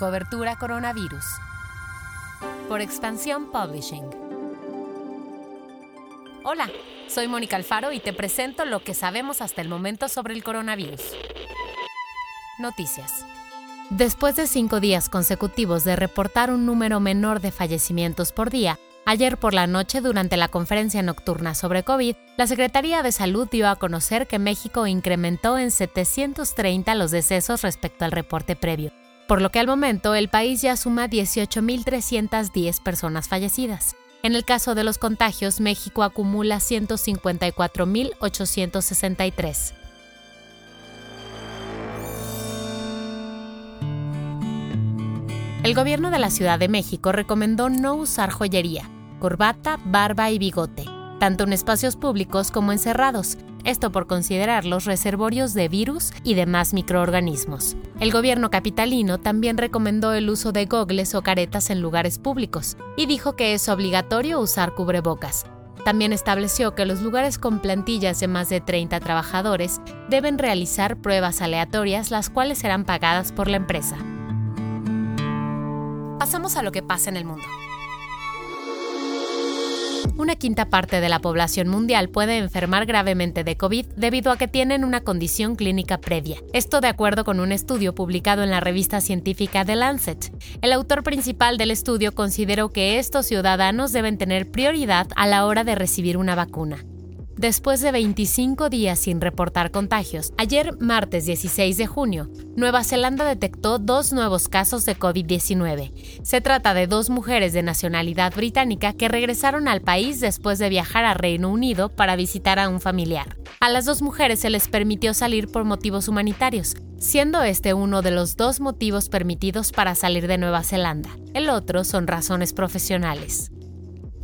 Cobertura Coronavirus. Por Expansión Publishing. Hola, soy Mónica Alfaro y te presento lo que sabemos hasta el momento sobre el coronavirus. Noticias. Después de cinco días consecutivos de reportar un número menor de fallecimientos por día, ayer por la noche durante la conferencia nocturna sobre COVID, la Secretaría de Salud dio a conocer que México incrementó en 730 los decesos respecto al reporte previo, por lo que al momento el país ya suma 18.310 personas fallecidas. En el caso de los contagios, México acumula 154.863. El gobierno de la Ciudad de México recomendó no usar joyería, corbata, barba y bigote, tanto en espacios públicos como encerrados, esto por considerarlos reservorios de virus y demás microorganismos. El gobierno capitalino también recomendó el uso de gogles o caretas en lugares públicos y dijo que es obligatorio usar cubrebocas. También estableció que los lugares con plantillas de más de 30 trabajadores deben realizar pruebas aleatorias las cuales serán pagadas por la empresa. Pasamos a lo que pasa en el mundo. Una quinta parte de la población mundial puede enfermar gravemente de COVID debido a que tienen una condición clínica previa. Esto de acuerdo con un estudio publicado en la revista científica The Lancet. El autor principal del estudio consideró que estos ciudadanos deben tener prioridad a la hora de recibir una vacuna después de 25 días sin reportar contagios. Ayer, martes 16 de junio, Nueva Zelanda detectó dos nuevos casos de COVID-19. Se trata de dos mujeres de nacionalidad británica que regresaron al país después de viajar a Reino Unido para visitar a un familiar. A las dos mujeres se les permitió salir por motivos humanitarios, siendo este uno de los dos motivos permitidos para salir de Nueva Zelanda. El otro son razones profesionales.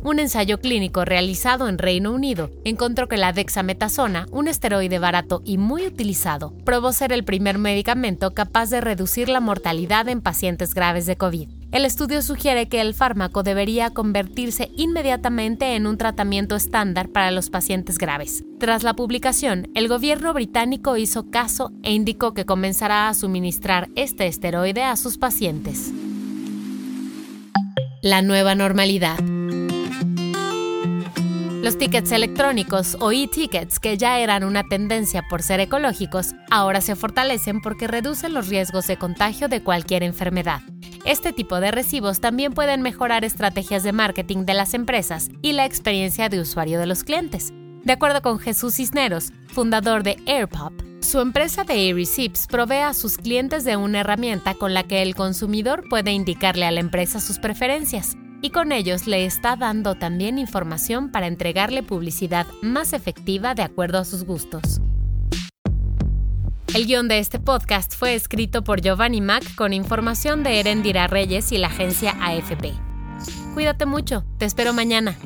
Un ensayo clínico realizado en Reino Unido encontró que la dexametasona, un esteroide barato y muy utilizado, probó ser el primer medicamento capaz de reducir la mortalidad en pacientes graves de COVID. El estudio sugiere que el fármaco debería convertirse inmediatamente en un tratamiento estándar para los pacientes graves. Tras la publicación, el gobierno británico hizo caso e indicó que comenzará a suministrar este esteroide a sus pacientes. La nueva normalidad. Los tickets electrónicos o e-tickets, que ya eran una tendencia por ser ecológicos, ahora se fortalecen porque reducen los riesgos de contagio de cualquier enfermedad. Este tipo de recibos también pueden mejorar estrategias de marketing de las empresas y la experiencia de usuario de los clientes. De acuerdo con Jesús Cisneros, fundador de AirPop, su empresa de e-receipts provee a sus clientes de una herramienta con la que el consumidor puede indicarle a la empresa sus preferencias y con ellos le está dando también información para entregarle publicidad más efectiva de acuerdo a sus gustos. El guion de este podcast fue escrito por Giovanni Mac con información de Erendira Reyes y la agencia AFP. Cuídate mucho, te espero mañana.